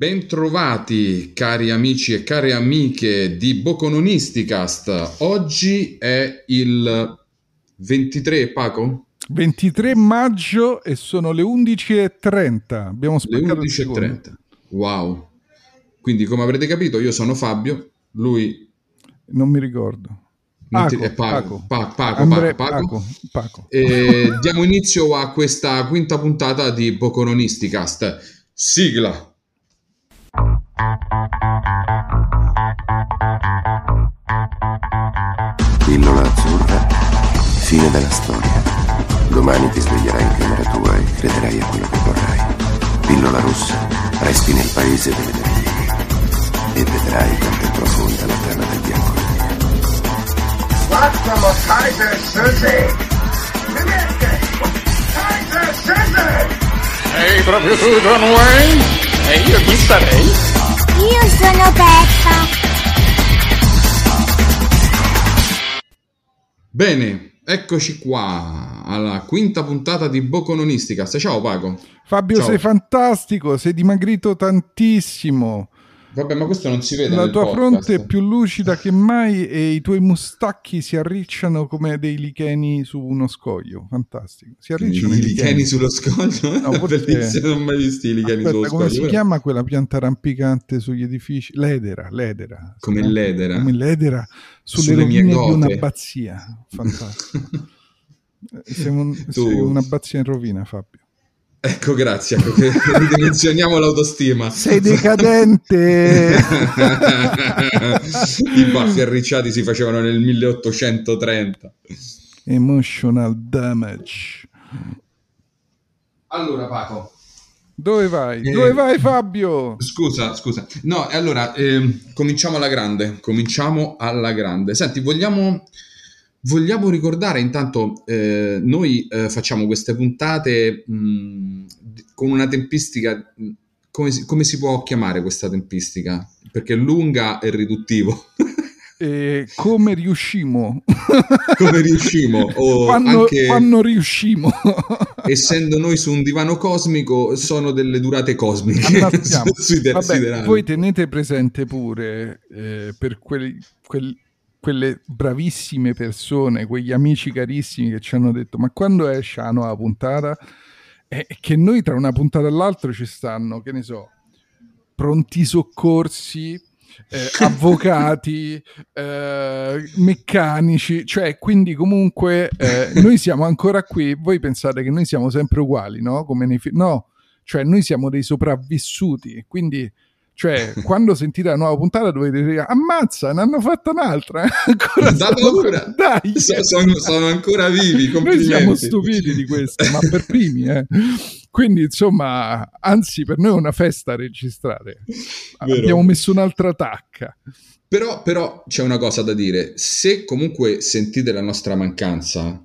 Bentrovati cari amici e care amiche di Bocononisticast. Oggi è il 23, Paco? 23 maggio e sono le 11.30. Abbiamo spaccato Le 11.30. Wow. Quindi come avrete capito io sono Fabio, lui... Non mi ricordo. Paco, è Paco, Paco. Pa- Paco, Andre- Paco, Paco. Paco, Paco. E diamo inizio a questa quinta puntata di Bocononisticast. Sigla. Pillola azzurra, fine della storia. Domani ti sveglierai in camera tua e crederai a quello che vorrai. Pillola rossa, resti nel paese delle meraviglie e vedrai quanto è profonda la terra del bianco. Quattro Kaiser Söze! Vedete? Kaiser Söze! Ehi, proprio tu, John Wayne? E io chi sarei? Io sono Peppa. Bene, eccoci qua alla quinta puntata di Bocononisticast. Ciao Paco. Fabio, Ciao. sei fantastico, sei dimagrito tantissimo. Vabbè, ma questo non si vede La tua podcast. fronte è più lucida che mai e i tuoi mustacchi si arricciano come dei licheni su uno scoglio. Fantastico. Si arricciano I licheni sullo scoglio? No, forse- non ho mai visto i licheni Aspetta, sullo come scoglio. si però- chiama quella pianta rampicante sugli edifici? L'edera, l'edera. Come l'edera. Come l'edera sulle, Sulle mie rovine di gote. un'abbazia. Fantastico. Tu- sei un'abbazia in rovina, Fabio. Ecco, grazie. Ecco che ridimensioniamo l'autostima. Sei decadente! I baffi arricciati si facevano nel 1830. Emotional damage. Allora, Paco. Dove vai? Eh, Dove vai, Fabio? Scusa, scusa. No, e allora ehm, cominciamo alla grande. Cominciamo alla grande. Senti, vogliamo, vogliamo ricordare intanto, eh, noi eh, facciamo queste puntate mh, con una tempistica. Come si, come si può chiamare questa tempistica? Perché è lunga e riduttivo. E come riuscimo? come riuscimo? O quando, anche quando riuscimo? essendo noi su un divano cosmico, sono delle durate cosmiche Vabbè, voi tenete presente pure eh, per quelli- quel- quelle bravissime persone, quegli amici carissimi che ci hanno detto: Ma quando esce la nuova puntata? E che noi tra una puntata e l'altra ci stanno, che ne so, pronti soccorsi. eh, avvocati, eh, meccanici, cioè quindi comunque eh, noi siamo ancora qui, voi pensate che noi siamo sempre uguali, no? Come nei film, no, cioè noi siamo dei sopravvissuti, quindi cioè quando sentite la nuova puntata dovete dire ammazza, ne hanno fatta un'altra, ancora Da paura. dai, So- sono, sono ancora vivi, noi siamo stupidi di questo, ma per primi, eh. Quindi, insomma, anzi, per noi è una festa registrare. Vero. Abbiamo messo un'altra tacca. Però, però c'è una cosa da dire. Se comunque sentite la nostra mancanza,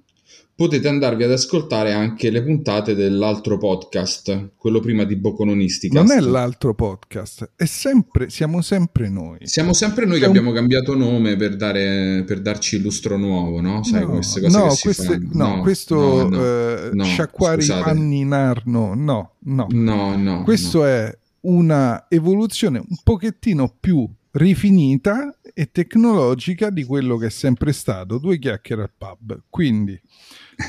potete andarvi ad ascoltare anche le puntate dell'altro podcast, quello prima di Bocononisticast. Non è l'altro podcast, è sempre, siamo sempre noi. Siamo sempre noi C'è che un- abbiamo cambiato nome per, dare, per darci il lustro nuovo, no? Sai, no, queste cose no, queste- fanno. no, questo no, no, eh, no, sciacquare i panni in arno, no, no. No, no. Questo no. è una evoluzione un pochettino più rifinita e tecnologica di quello che è sempre stato due chiacchiere al pub. Quindi,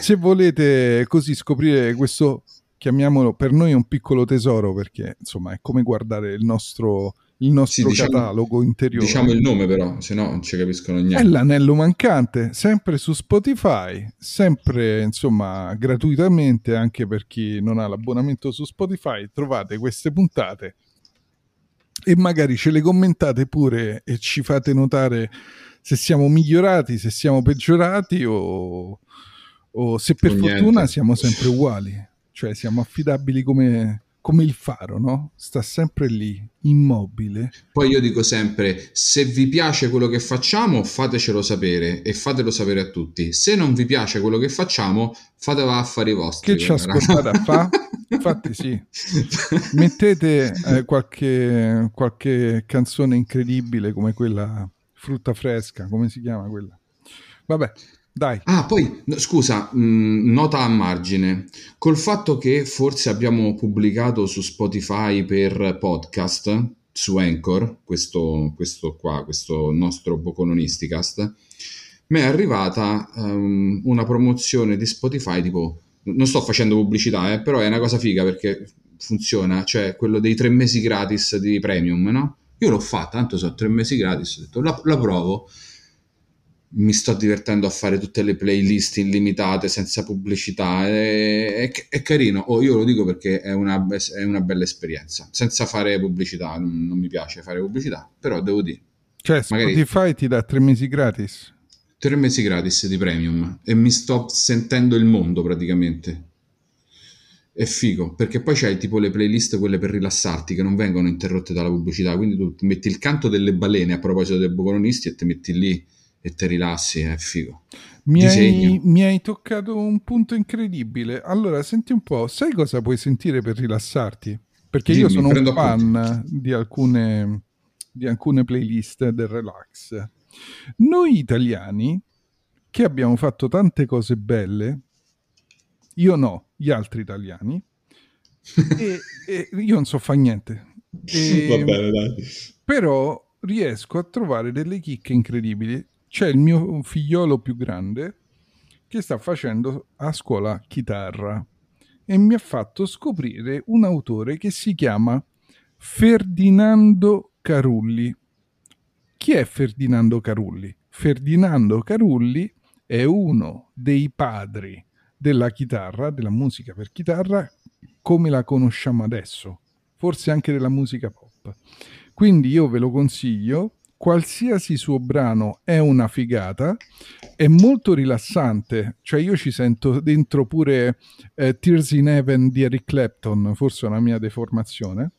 se volete così scoprire questo, chiamiamolo per noi un piccolo tesoro, perché insomma è come guardare il nostro, il nostro Sì, diciamo- catalogo interiore. Diciamo il nome però, se no non ci capiscono È niente. l'anello mancante, sempre su Spotify, sempre insomma gratuitamente anche per chi non ha l'abbonamento su Spotify. Trovate queste puntate e magari ce le commentate pure e ci fate notare se siamo migliorati, se siamo peggiorati o, o se per niente. fortuna siamo sempre uguali, cioè siamo affidabili come, come il faro, no? Sta sempre lì, immobile. Poi io dico sempre, se vi piace quello che facciamo, fatecelo sapere e fatelo sapere a tutti. Se non vi piace quello che facciamo, fatelo a affari vostri. Che ci ascoltate a fa? Infatti sì. Mettete eh, qualche, qualche canzone incredibile come quella frutta fresca, come si chiama quella? Vabbè, Dai. Ah, poi no, scusa, mh, nota a margine, col fatto che forse abbiamo pubblicato su Spotify per podcast, su Anchor, questo, questo qua, questo nostro Bocononisticast, mi è arrivata um, una promozione di Spotify tipo, non sto facendo pubblicità, eh, però è una cosa figa perché funziona, cioè quello dei tre mesi gratis di premium, no? Io l'ho fatta, tanto so tre mesi gratis, ho detto la, la provo mi sto divertendo a fare tutte le playlist illimitate senza pubblicità è, è, è carino. Oh, io lo dico perché è una, è una, bella esperienza. Senza fare pubblicità non, non, mi piace fare pubblicità però devo dire cioè Spotify magari... ti dà tre mesi gratis. Tre mesi gratis di premium e mi sto sentendo il mondo praticamente. È figo perché poi c'hai tipo le playlist quelle per rilassarti che non vengono interrotte dalla pubblicità quindi tu metti il canto delle balene a proposito dei bocolonisti e ti metti lì e ti rilassi, è figo. Mi hai, mi hai, toccato un punto incredibile. Allora, senti un po', sai cosa puoi sentire per rilassarti? Perché Dimmi, io sono un fan di alcune, di alcune playlist del relax. Noi italiani, che abbiamo fatto tante cose belle, io no, gli altri italiani, e, e io non so fare niente. E, Va bene, dai. Però riesco a trovare delle chicche incredibili c'è il mio figliolo più grande che sta facendo a scuola chitarra e mi ha fatto scoprire un autore che si chiama Ferdinando Carulli. Chi è Ferdinando Carulli? Ferdinando Carulli è uno dei padri della chitarra, della musica per chitarra, come la conosciamo adesso, forse anche della musica pop. Quindi io ve lo consiglio, qualsiasi suo brano è una figata, è molto rilassante, cioè io ci sento dentro pure eh, Tears in Heaven di Eric Clapton, forse è una mia deformazione,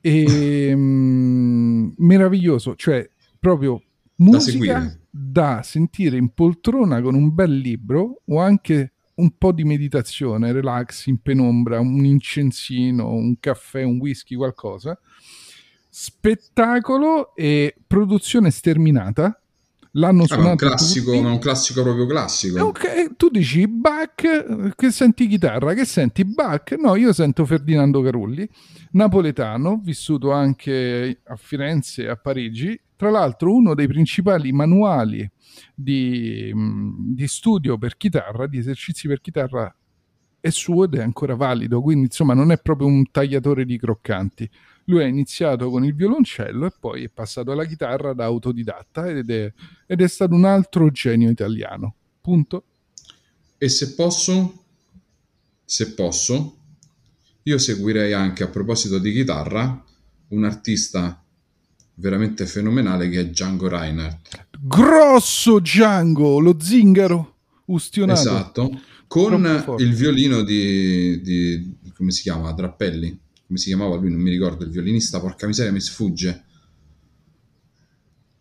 e mm, meraviglioso, cioè proprio musica da, da sentire in poltrona con un bel libro o anche un po' di meditazione, relax in penombra, un incensino, un caffè, un whisky, qualcosa spettacolo e produzione sterminata. L'hanno suonato. Ah, un classico, un classico proprio classico. Okay, tu dici Bach, che senti chitarra, che senti Bach? No, io sento Ferdinando Carulli, napoletano, vissuto anche a Firenze e a Parigi. Tra l'altro, uno dei principali manuali di, di studio per chitarra, di esercizi per chitarra, è suo ed è ancora valido. Quindi, insomma, non è proprio un tagliatore di croccanti lui ha iniziato con il violoncello e poi è passato alla chitarra da autodidatta ed è, ed è stato un altro genio italiano. Punto. E se posso, se posso, io seguirei anche a proposito di chitarra un artista veramente fenomenale che è Django Reinhardt. Grosso Django, lo zingaro ustionato. Esatto, con il violino di, di, come si chiama, Drappelli come si chiamava lui, non mi ricordo, il violinista, porca miseria, mi sfugge.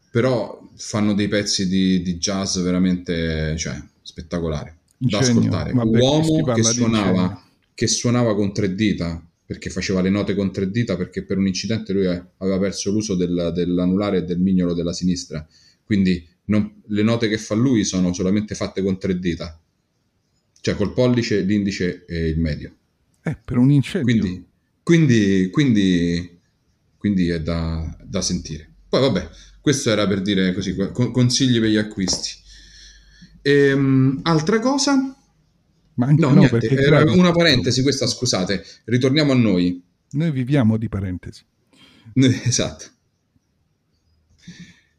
Però fanno dei pezzi di, di jazz veramente cioè, spettacolari da Genio. ascoltare. Vabbè, Uomo che suonava, che suonava con tre dita perché faceva le note con tre dita perché per un incidente lui aveva perso l'uso del, dell'anulare e del mignolo della sinistra. Quindi non, le note che fa lui sono solamente fatte con tre dita, cioè col pollice, l'indice e il medio. Eh, per un incendio. Quindi quindi, quindi, quindi è da, da, sentire. Poi vabbè, questo era per dire così, consigli per gli acquisti. Ehm, altra cosa? Ma anche no, no niente, era una parentesi questa, scusate. Ritorniamo a noi. Noi viviamo di parentesi. Esatto.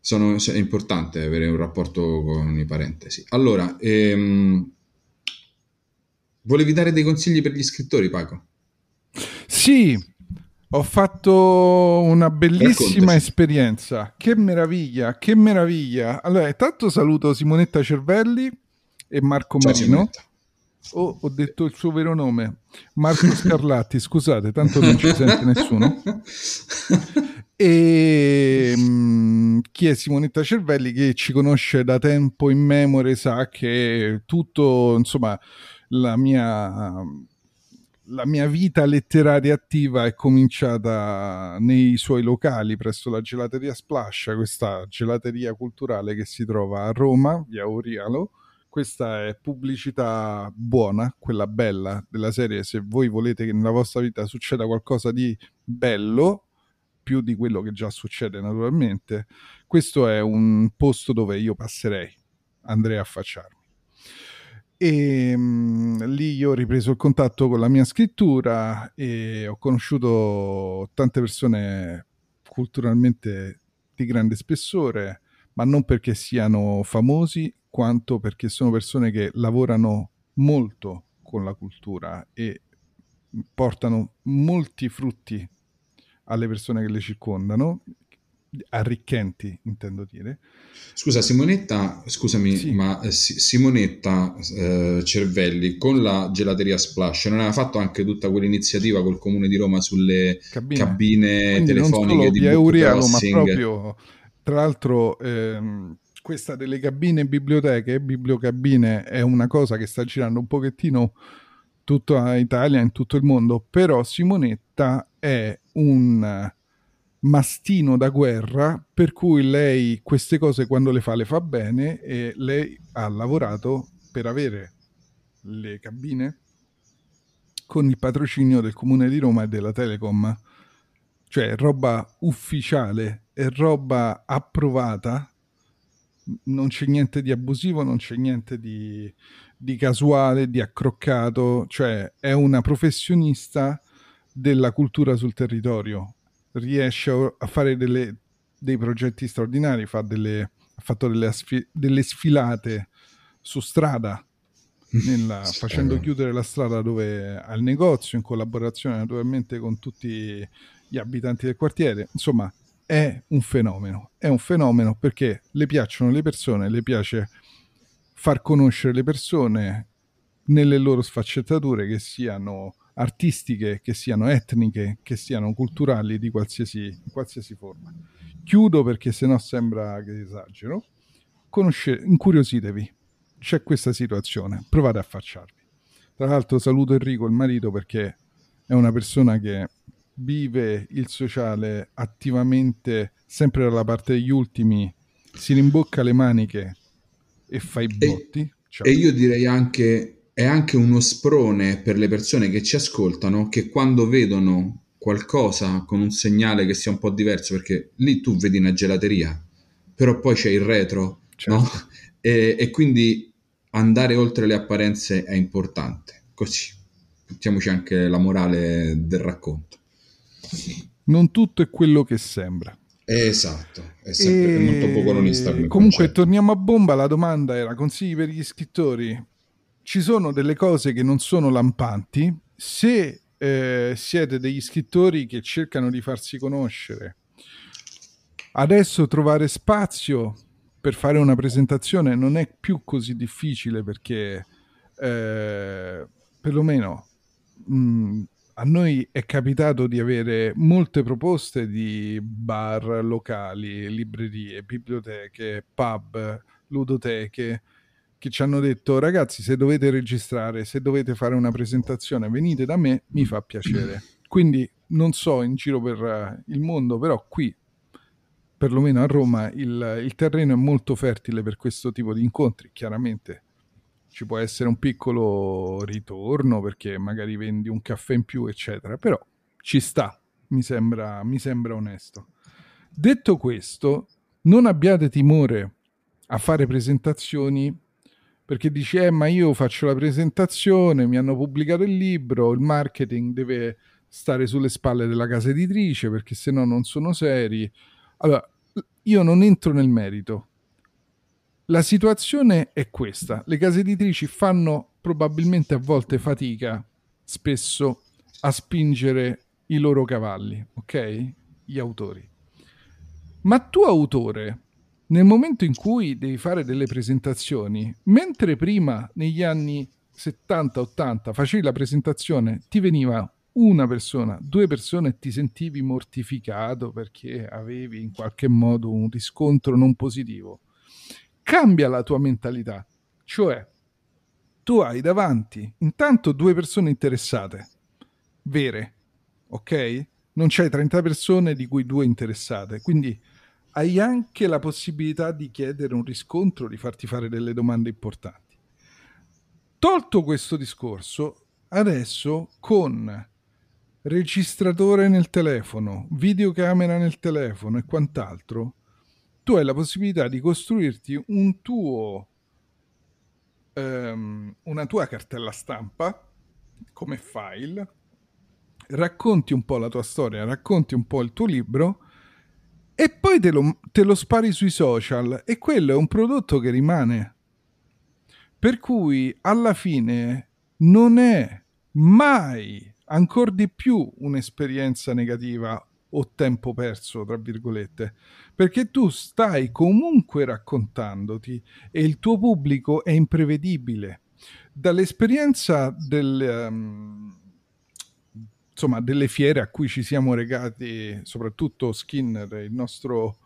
Sono, è importante avere un rapporto con i parentesi. Allora, ehm, volevi dare dei consigli per gli scrittori, Paco? Sì, ho fatto una bellissima esperienza. Che meraviglia, che meraviglia. Allora, intanto saluto Simonetta Cervelli e Marco Ciao, Marino. Oh, ho detto il suo vero nome, Marco Scarlatti. Scusate, tanto non ci sente nessuno. E mh, mm, chi è Simonetta Cervelli, che ci conosce da tempo in memoria, sa che tutto, insomma, la mia la mia vita letteraria attiva è cominciata nei suoi locali presso la gelateria Splash, questa gelateria culturale che si trova a Roma, via Orialo, questa è pubblicità buona, quella bella della serie. Se voi volete che nella vostra vita succeda qualcosa di bello, più di quello che già succede naturalmente, questo è un posto dove io passerei, andrei a affacciarmi. E mh, lì io ho ripreso il contatto con la mia scrittura e ho conosciuto tante persone culturalmente di grande spessore, ma non perché siano famosi, quanto perché sono persone che lavorano molto con la cultura e portano molti frutti alle persone che le circondano, arricchenti intendo dire. Scusa Simonetta, scusami, Sì. ma eh, Si- Simonetta eh, Cervelli con la gelateria Splash non aveva fatto anche tutta quell'iniziativa col Comune di Roma sulle Cabine. cabine telefoniche di Eurialo, ma proprio tra l'altro ehm, questa delle cabine biblioteche, bibliocabine è una cosa che sta girando un pochettino tutta Italia, in tutto il mondo, però Simonetta è un mastino da guerra per cui lei queste cose quando le fa le fa bene e lei ha lavorato per avere le cabine con il patrocinio del comune di Roma e della Telecom. Cioè roba ufficiale e roba approvata. Non c'è niente di abusivo non c'è niente di, di casuale di accroccato. Cioè è una professionista della cultura sul territorio riesce a, fare delle- dei progetti straordinari fa delle, ha fatto delle, asfi- delle sfilate su strada nella- Spero. facendo chiudere la strada dove ha il negozio in collaborazione naturalmente con tutti gli abitanti del quartiere insomma è un fenomeno è un fenomeno perché le piacciono le persone le piace far conoscere le persone nelle loro sfaccettature che siano artistiche, che siano etniche, che siano culturali di qualsiasi, qualsiasi forma. Chiudo perché sennò sembra che esagero. Conosce, incuriositevi, c'è questa situazione, provate a affacciarvi. Tra l'altro saluto Enrico, il marito, perché è una persona che vive il sociale attivamente, sempre dalla parte degli ultimi, si rimbocca le maniche e fa i E- botti. Ciao. E io direi anche, è anche uno sprone per le persone che ci ascoltano che quando vedono qualcosa con un segnale che sia un po' diverso, perché lì tu vedi una gelateria, però poi c'è il retro, Certo. no? E, e quindi andare oltre le apparenze è importante. Così, mettiamoci anche la morale del racconto. Non tutto è quello che sembra. Esatto, è, sempre, E molto poco come Comunque, concetto. torniamo a bomba. La domanda era: consigli per gli scrittori? Ci sono delle cose che non sono lampanti. Se eh, siete degli scrittori che cercano di farsi conoscere, adesso trovare spazio per fare una presentazione non è più così difficile perché, eh, perlomeno, mh, a noi è capitato di avere molte proposte di bar locali, librerie, biblioteche, pub, ludoteche che ci hanno detto ragazzi se dovete registrare, se dovete fare una presentazione venite da me, mi fa piacere. Quindi non so in giro per eh, il mondo, però qui perlomeno a Roma il, il terreno è molto fertile per questo tipo di incontri, chiaramente ci può essere un piccolo ritorno perché magari vendi un caffè in più, eccetera, però ci sta, mi sembra, mi sembra onesto. Detto questo, non abbiate timore a fare presentazioni perché dici, eh, ma io faccio la presentazione, mi hanno pubblicato il libro, il marketing deve stare sulle spalle della casa editrice perché se no non sono seri. Allora, io non entro nel merito. La situazione è questa. Le case editrici fanno probabilmente a volte fatica, spesso, a spingere i loro cavalli, ok? Gli autori. Ma tu autore, nel momento in cui devi fare delle presentazioni, mentre prima negli anni 70-80 facevi la presentazione, ti veniva una persona, due persone e ti sentivi mortificato perché avevi in qualche modo un riscontro non positivo. Cambia la tua mentalità, cioè tu hai davanti intanto due persone interessate, vere, ok? Non c'hai 30 persone di cui due interessate, quindi hai anche la possibilità di chiedere un riscontro, di farti fare delle domande importanti. Tolto questo discorso, adesso con registratore nel telefono, videocamera nel telefono e quant'altro, tu hai la possibilità di costruirti un tuo ehm, una tua cartella stampa come file, racconti un po' la tua storia, racconti un po' il tuo libro e poi te lo, te lo spari sui social e quello è un prodotto che rimane. Per cui alla fine non è mai ancora di più un'esperienza negativa o tempo perso, tra virgolette, perché tu stai comunque raccontandoti e il tuo pubblico è imprevedibile. Dall'esperienza del, um, insomma, delle fiere a cui ci siamo regati, soprattutto Skinner, il nostro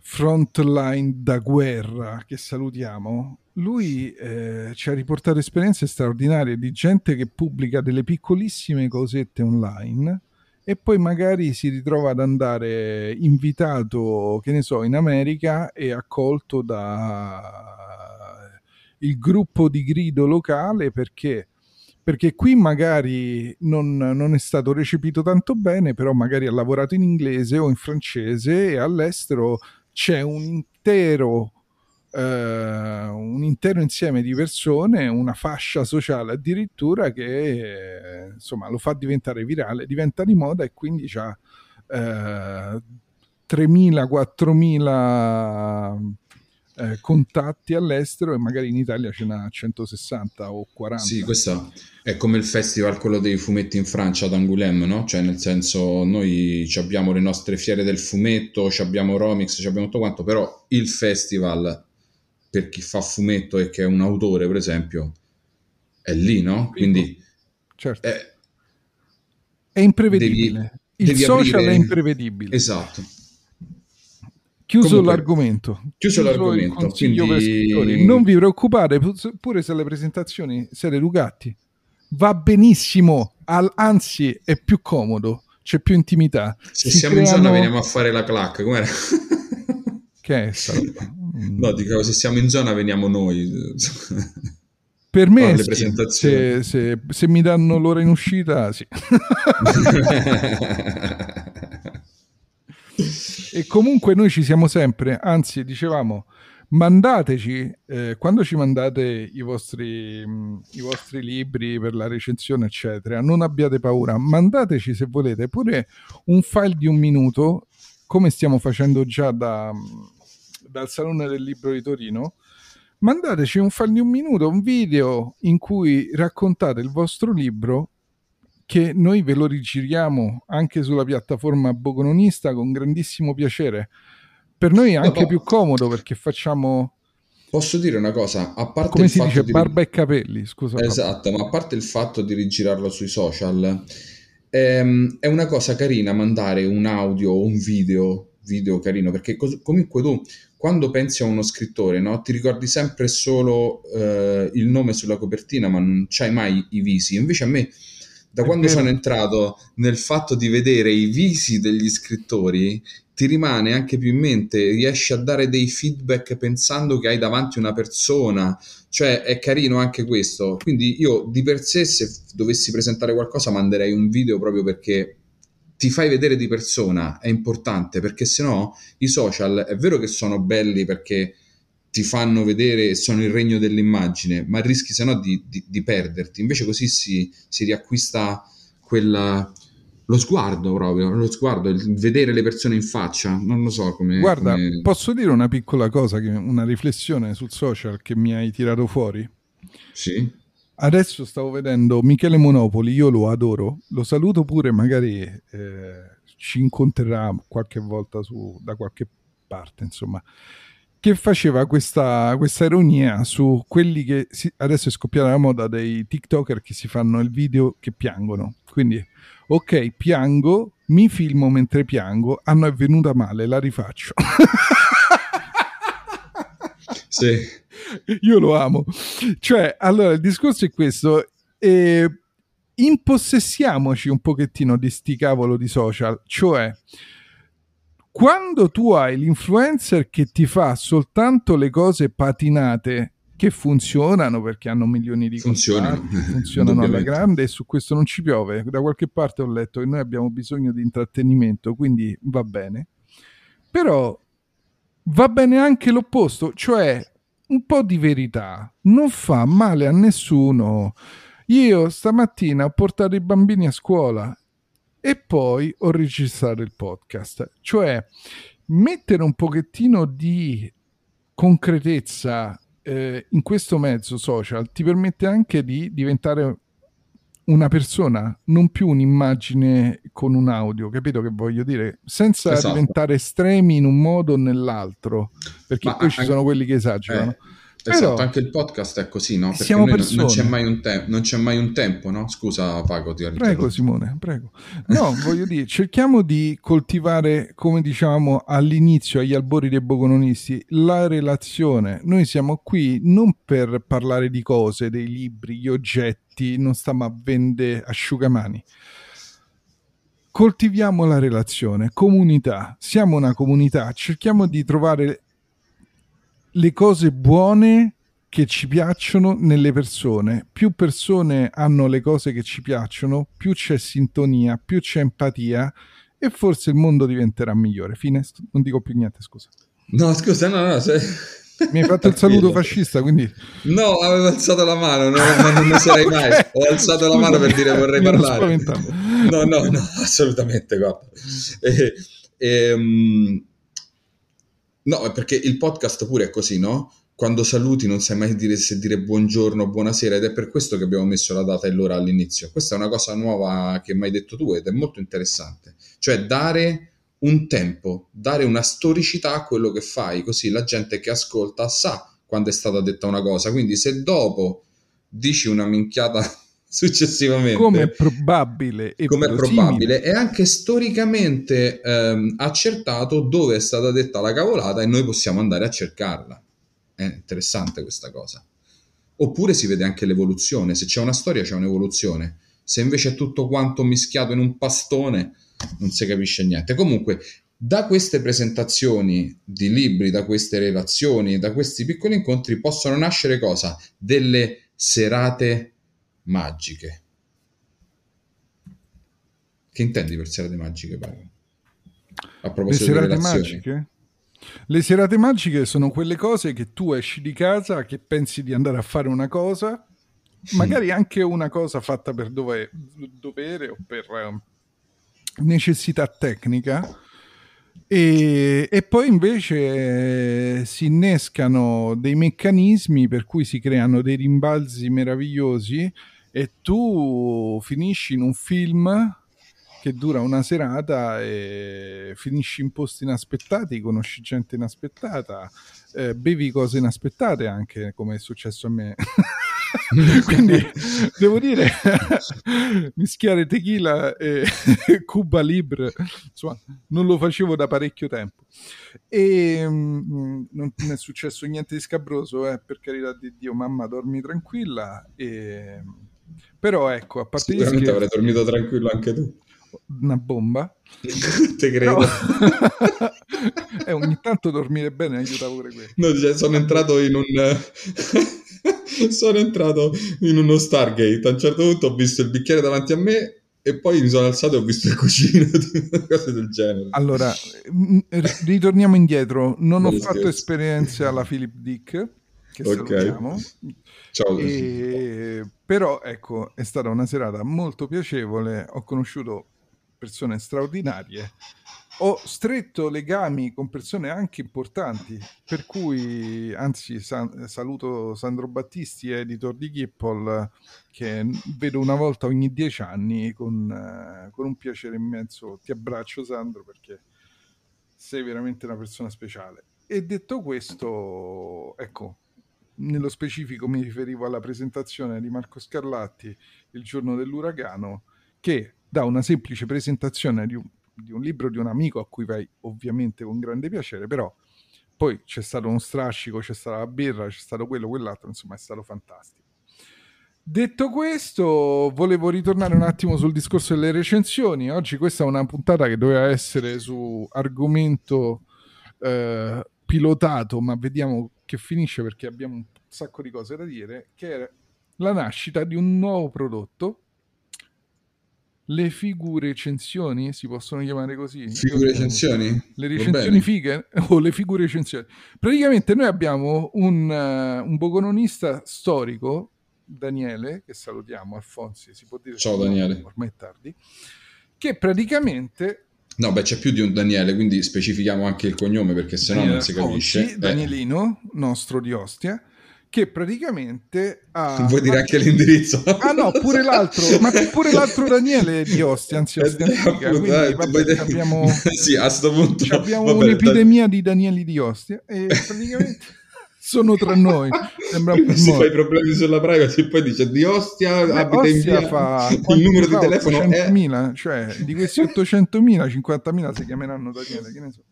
frontline da guerra, che salutiamo, lui eh, ci ha riportato esperienze straordinarie di gente che pubblica delle piccolissime cosette online e poi magari si ritrova ad andare invitato, che ne so, in America e accolto da il gruppo di grido locale perché perché qui magari non, non, è stato recepito tanto bene, però magari ha lavorato in inglese o in francese e all'estero c'è un intero eh, un intero insieme di persone, una fascia sociale addirittura che eh, insomma lo fa diventare virale, diventa di moda e quindi ha eh, 3.000-4.000 eh, contatti all'estero e magari in Italia ce n'ha 160 o 40. Sì, questo è come il festival, quello dei fumetti in Francia ad Angoulême, no? Cioè nel senso noi abbiamo le nostre fiere del fumetto, abbiamo Romix, abbiamo tutto quanto, però il festival per chi fa fumetto e che è un autore, per esempio, è lì, no? Quindi certo. è, è imprevedibile. Devi, Il devi social aprire... è imprevedibile. Esatto. Chiuso Comunque, l'argomento. Chiuso, l'argomento. Quindi... Non vi preoccupate, pure se le presentazioni siete educati. Va benissimo, al, anzi è più comodo, c'è più intimità. Se si siamo creano... in zona veniamo a fare la clac, com'era? Che è? No, dico, se siamo in zona veniamo noi. Per me, sì, se, se, se, mi danno l'ora in uscita, sì. E comunque noi ci siamo sempre, anzi dicevamo, mandateci, eh, quando ci mandate i vostri, mh, i vostri libri per la recensione, eccetera, non abbiate paura, mandateci se volete pure un file di un minuto, come stiamo facendo già da dal Salone del Libro di Torino, mandateci un file di un minuto, un video in cui raccontate il vostro libro che noi ve lo rigiriamo anche sulla piattaforma Bogononista con grandissimo piacere. Per noi è anche no, più comodo perché facciamo... Posso dire una cosa? A parte Come il si dice, di... barba e capelli, scusa. Esatto, ma a parte il fatto di rigirarlo sui social, ehm, è una cosa carina mandare un audio o un video, video carino, perché cos- comunque tu quando pensi a uno scrittore, no? ti ricordi sempre solo eh, il nome sulla copertina, ma non c'hai mai i visi. Invece a me, da quando sono entrato nel fatto di vedere i visi degli scrittori, ti rimane anche più in mente, riesci a dare dei feedback pensando che hai davanti una persona, cioè è carino anche questo. Quindi io di per sé, se dovessi presentare qualcosa, manderei un video proprio perché ti fai vedere di persona è importante perché sennò i social è vero che sono belli perché ti fanno vedere sono il regno dell'immagine, ma rischi sennò di, di, di perderti. Invece così si, si riacquista quella, lo sguardo proprio, lo sguardo, il vedere le persone in faccia, non lo so come... Guarda, come... posso dire una piccola cosa, una riflessione sul social che mi hai tirato fuori? Sì. Adesso stavo vedendo Michele Monopoli, io lo adoro, lo saluto pure, magari eh, ci incontrerà qualche volta su, da qualche parte, insomma, che faceva questa, questa ironia su quelli che si, adesso è scoppiata la moda dei TikToker che si fanno il video che piangono. Quindi, ok, piango, mi filmo mentre piango, ah no, è venuta male, la rifaccio. sì. Io lo amo. Cioè, allora, il discorso è questo. Eh, impossessiamoci un pochettino di sti cavolo di social. Cioè, quando tu hai l'influencer che ti fa soltanto le cose patinate che funzionano perché hanno milioni di Funzionano, contatti, funzionano alla grande e su questo non ci piove. Da qualche parte ho letto che noi abbiamo bisogno di intrattenimento, quindi va bene. Però va bene anche l'opposto, cioè un po' di verità non fa male a nessuno. Io stamattina ho portato i bambini a scuola e poi ho registrato il podcast, cioè mettere un pochettino di concretezza eh, in questo mezzo social ti permette anche di diventare una persona, non più un'immagine con un audio, capito che voglio dire? Senza Esatto. diventare estremi in un modo o nell'altro, perché Ma poi ci anche- sono quelli che esagerano. Eh, esatto, Però- anche il podcast è così, no? Perché non- non, c'è mai un te- non c'è mai un tempo, no? Scusa Paco, ti ho Prego. Simone, prego. No, voglio dire, cerchiamo di coltivare, come diciamo all'inizio, agli albori dei bogononisti, la relazione. Noi siamo qui non per parlare di cose, dei libri, gli oggetti, non stiamo a vendere asciugamani. Coltiviamo la relazione, comunità, siamo una comunità, cerchiamo di trovare le cose buone che ci piacciono nelle persone. Più persone hanno le cose che ci piacciono, più c'è sintonia, più c'è empatia e forse il mondo diventerà migliore. Fine, non dico più niente, scusa. No, scusa, no, no. se- Mi hai fatto il saluto fascista, quindi No, avevo alzato la mano, no, ma non ne sarei mai. Ho alzato la mano per dire vorrei parlare. No, no, no, assolutamente, guarda. E- ehm, no, perché il podcast pure è così, no? Quando saluti non sai mai dire se dire buongiorno buonasera ed è per questo che abbiamo messo la data e l'ora all'inizio. Questa è una cosa nuova che mi hai detto tu ed è molto interessante. Cioè dare un tempo, dare una storicità a quello che fai, così la gente che ascolta sa quando è stata detta una cosa. Quindi se dopo dici una minchiata successivamente come è probabile e come probabile è anche storicamente ehm, accertato dove è stata detta la cavolata e noi possiamo andare a cercarla. È interessante questa cosa. Oppure si vede anche l'evoluzione. Se c'è una storia, c'è un'evoluzione. Se invece è tutto quanto mischiato in un pastone, non si capisce niente. Comunque, da queste presentazioni di libri, da queste relazioni, da questi piccoli incontri possono nascere cosa? Delle serate magiche. Che intendi per serate magiche, Paolo? A proposito di serate relazioni. magiche? Le serate magiche sono quelle cose che tu esci di casa, che pensi di andare a fare una cosa, magari anche una cosa fatta per dove- dovere o per eh, necessità tecnica, e, e poi invece eh, si innescano dei meccanismi per cui si creano dei rimbalzi meravigliosi e tu finisci in un film che dura una serata e finisci in posti inaspettati, conosci gente inaspettata, eh, bevi cose inaspettate anche come è successo a me. Quindi devo dire, mischiare tequila e Cuba Libre, insomma, non lo facevo da parecchio tempo. E mm, non è successo niente di scabroso, eh, per carità di Dio, mamma dormi tranquilla. E... Però ecco, a parte gli Sicuramente scherzi, avrai dormito tranquillo anche tu. una bomba. Te credo. Però... eh, ogni tanto dormire bene aiuta pure quello. No, cioè, sono entrato in un... sono entrato in uno Stargate. A un certo punto ho visto il bicchiere davanti a me e poi mi sono alzato e ho visto il cugino, cose del genere. Allora, m- r- ritorniamo indietro. Non ho fatto scherzo. esperienze alla Philip Dick, che Ok. salutiamo. Ciao. E- Però ecco, è stata una serata molto piacevole. Ho conosciuto persone straordinarie. Ho stretto legami con persone anche importanti, per cui anzi sa- saluto Sandro Battisti, editor di Gipple, che vedo una volta ogni dieci anni con, eh, con un piacere immenso. Ti abbraccio Sandro perché sei veramente una persona speciale. E detto questo, ecco, nello specifico mi riferivo alla presentazione di Marco Scarlatti il giorno dell'uragano, che da una semplice presentazione di un, di un libro di un amico a cui vai ovviamente con grande piacere, però poi c'è stato uno strascico, c'è stata la birra, c'è stato quello, quell'altro, insomma è stato fantastico. Detto questo, volevo ritornare un attimo sul discorso delle recensioni. Oggi questa è una puntata che doveva essere su argomento eh, pilotato, ma vediamo che finisce perché abbiamo un sacco di cose da dire, che è la nascita di un nuovo prodotto. Le figure recensioni si possono chiamare così? Figure Io- recensioni? Le recensioni fighe o le figure recensioni. Praticamente noi abbiamo un, eh, un bogononista storico, Daniele, che salutiamo, Alfonsi, si può dire Ciao, Daniele. ormai è tardi, che praticamente No, beh, c'è più di un Daniele, quindi specifichiamo anche il cognome perché sennò non si capisce. Alfonsi, Eh, Danielino, nostro di Ostia, che praticamente ha... vuoi dire anche l'indirizzo? Ah no, pure l'altro, ma pure l'altro Daniele di Ostia, anzi Ostia Eh, Antica, appunto, quindi eh, vabbè, abbiamo... sì, a sto punto. abbiamo va bene, un'epidemia di Danieli di Ostia e praticamente sono tra noi. Sembra un si fa i problemi sulla privacy e poi dice di Ostia abita in Ostia via fa il numero di telefono è 800.000, cioè di questi 800.000 50.000 si chiameranno Daniele che ne so.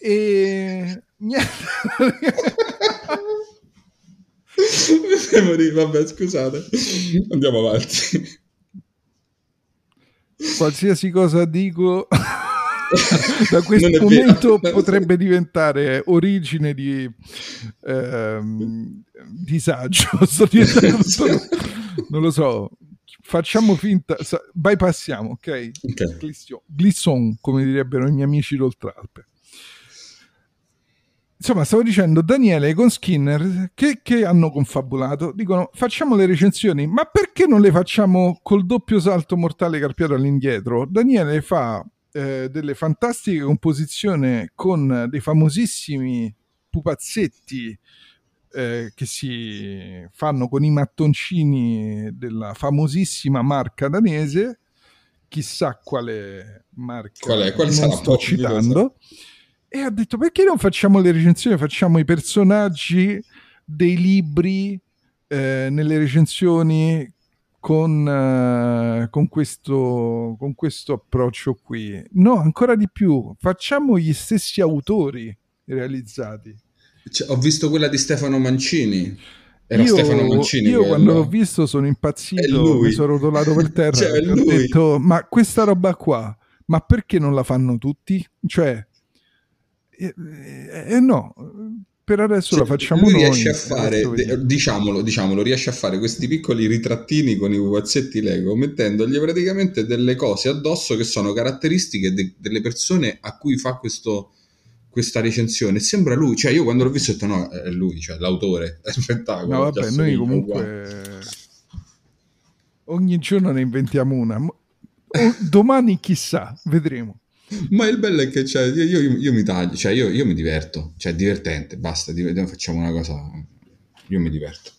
E niente. Vabbè scusate. Andiamo avanti. Qualsiasi cosa dico da questo è vero. momento potrebbe diventare origine di ehm, disagio sto diventando tutto- non lo so facciamo finta sa- bypassiamo ok Ok. Glisson, Glisson, come direbbero i miei amici d'Oltralpe. Insomma, stavo dicendo Daniele con Skinner che, che hanno confabulato. Dicono facciamo le recensioni, ma perché non le facciamo col doppio salto mortale carpiato all'indietro? Daniele fa eh, delle fantastiche composizioni con dei famosissimi pupazzetti eh, che si fanno con i mattoncini della famosissima marca danese. Chissà quale marca Qual è? Quale non sto citando. E ha detto perché non facciamo le recensioni? Facciamo i personaggi dei libri eh, nelle recensioni con, eh, con, questo, con questo approccio qui. No ancora di più facciamo gli stessi autori realizzati. Cioè, ho visto quella di Stefano Mancini. Era io, Stefano Mancini io quando l'ho visto sono impazzito, mi sono rotolato per terra Cioè, e ho detto, ma questa roba qua, ma perché non la fanno tutti? Cioè, eh, eh, no, per adesso Cioè, la facciamo lui noi. riesce a e fare, diciamolo, diciamolo, riesce a fare questi piccoli ritrattini con i pupazzetti Lego, mettendogli praticamente delle cose addosso che sono caratteristiche de- delle persone a cui fa questo, questa recensione. Sembra lui, cioè io quando l'ho visto ho detto no, è lui, cioè l'autore, è spettacolo. No, vabbè, noi comunque uguale. ogni giorno ne inventiamo una. O- domani chissà, vedremo. Ma il bello è che cioè, io, io- io mi taglio, cioè io, io mi diverto, cioè è divertente, basta, div- facciamo una cosa, io mi diverto.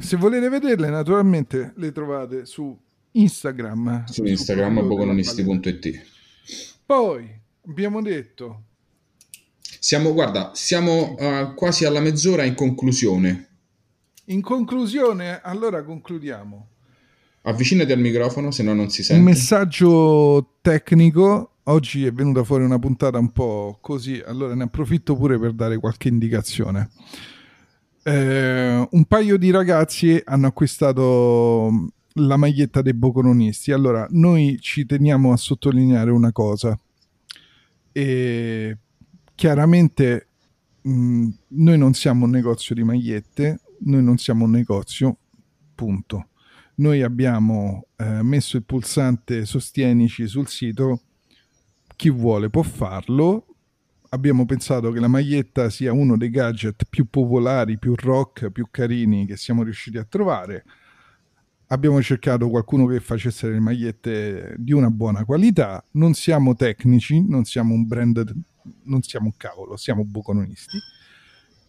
Se volete vederle, naturalmente le trovate su Instagram. Su Instagram Su- bogononisti.it. Poi abbiamo detto Siamo, guarda, siamo eh, quasi alla mezz'ora in conclusione. In conclusione, allora concludiamo. Avvicinati al microfono, se no non si Un sente. messaggio tecnico. Oggi è venuta fuori una puntata un po' così, allora ne approfitto pure per dare qualche indicazione. Eh, un paio di ragazzi hanno acquistato la maglietta dei bocononisti. Allora, noi ci teniamo a sottolineare una cosa. E chiaramente mh, noi non siamo un negozio di magliette, noi non siamo un negozio, punto. Noi abbiamo eh, messo il pulsante sostienici sul sito, chi vuole può farlo. Abbiamo pensato che la maglietta sia uno dei gadget più popolari, più rock, più carini che siamo riusciti a trovare. Abbiamo cercato qualcuno che facesse le magliette di una buona qualità. Non siamo tecnici, non siamo un brand, non siamo un cavolo, siamo bucononisti.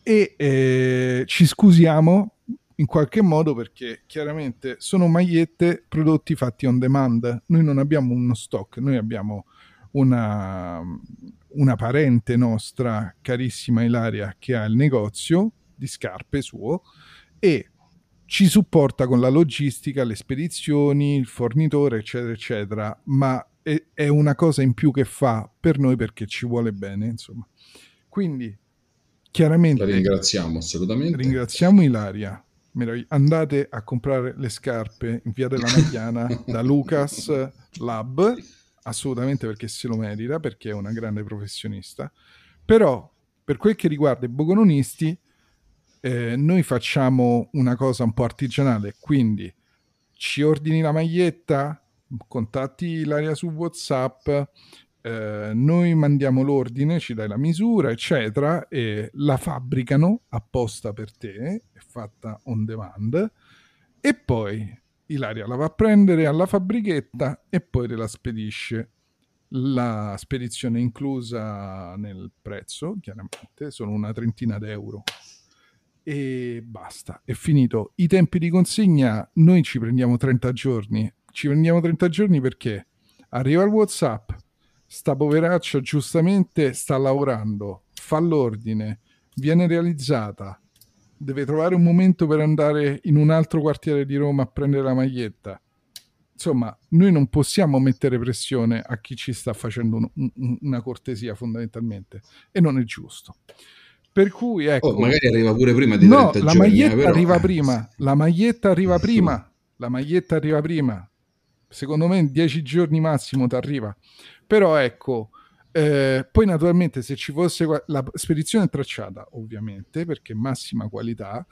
E eh, ci scusiamo in qualche modo perché chiaramente sono magliette prodotti fatti on demand. Noi non abbiamo uno stock, noi abbiamo una, una parente nostra, carissima Ilaria, che ha il negozio di scarpe suo e ci supporta con la logistica, le spedizioni, il fornitore, eccetera, eccetera, ma è, è una cosa in più che fa per noi perché ci vuole bene, insomma. Quindi, chiaramente... La ringraziamo assolutamente. Ringraziamo Ilaria. Andate a comprare le scarpe in via della Magliana da Lucas Lab, assolutamente perché se lo merita, perché è una grande professionista. Però, per quel che riguarda i bogononisti, eh, noi facciamo una cosa un po' artigianale, quindi ci ordini la maglietta, contatti l'area su WhatsApp, eh, noi mandiamo l'ordine, ci dai la misura, eccetera, e la fabbricano apposta per te, è fatta on demand, e poi Ilaria la va a prendere alla fabbrichetta e poi te la spedisce. La spedizione inclusa nel prezzo, chiaramente, sono una trentina d'euro. E basta, è finito. I tempi di consegna noi ci prendiamo 30 giorni. Ci prendiamo 30 giorni perché arriva il WhatsApp, sta poveraccia giustamente sta lavorando, fa l'ordine, viene realizzata, deve trovare un momento per andare in un altro quartiere di Roma a prendere la maglietta. Insomma, noi non possiamo mettere pressione a chi ci sta facendo un, un, una cortesia fondamentalmente e non è giusto. Per cui ecco, oh, magari arriva pure prima di no, 30 la giorni, maglietta eh, però... arriva prima, la maglietta arriva prima, la maglietta arriva prima. Secondo me in 10 giorni massimo ti arriva. Però ecco, eh, poi naturalmente se ci fosse la spedizione è tracciata, ovviamente, perché massima qualità.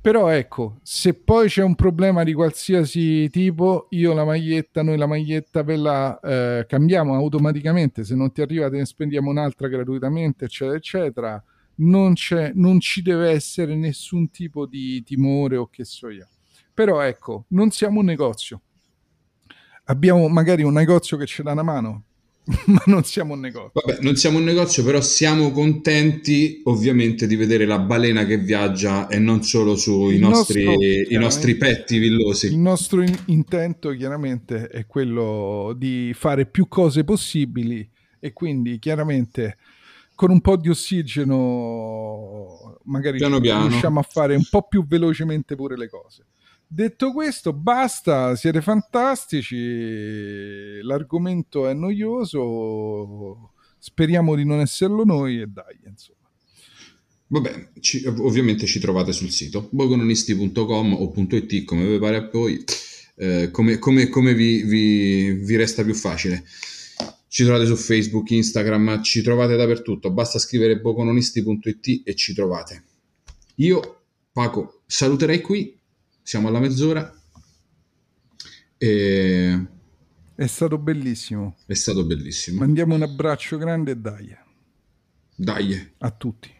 Però ecco, se poi c'è un problema di qualsiasi tipo, io la maglietta, noi la maglietta ve la eh, cambiamo automaticamente, se non ti arriva te ne spendiamo un'altra gratuitamente, eccetera, eccetera. Non, c'è, non ci deve essere nessun tipo di timore o che so io. Però ecco, non siamo un negozio. Abbiamo magari un negozio che ci dà una mano, ma non siamo un negozio. Vabbè, non siamo un negozio, però siamo contenti ovviamente di vedere la balena che viaggia e non solo sui nostri, nostro, i nostri petti villosi. Il nostro in- intento chiaramente è quello di fare più cose possibili e quindi chiaramente con un po' di ossigeno magari piano piano. riusciamo a fare un po' più velocemente pure le cose. Detto questo, basta, siete fantastici, l'argomento è noioso, speriamo di non esserlo noi e dai, insomma. Vabbè, ci, ovviamente ci trovate sul sito bogononisti.com o .it come vi pare a voi, eh, come, come, come vi, vi, vi resta più facile. Ci trovate su Facebook, Instagram, ci trovate dappertutto, basta scrivere bogononisti.it e ci trovate. Io, Paco, saluterei qui siamo alla mezz'ora. E... È stato bellissimo. È stato bellissimo. Mandiamo un abbraccio grande e dai. Dai. A tutti.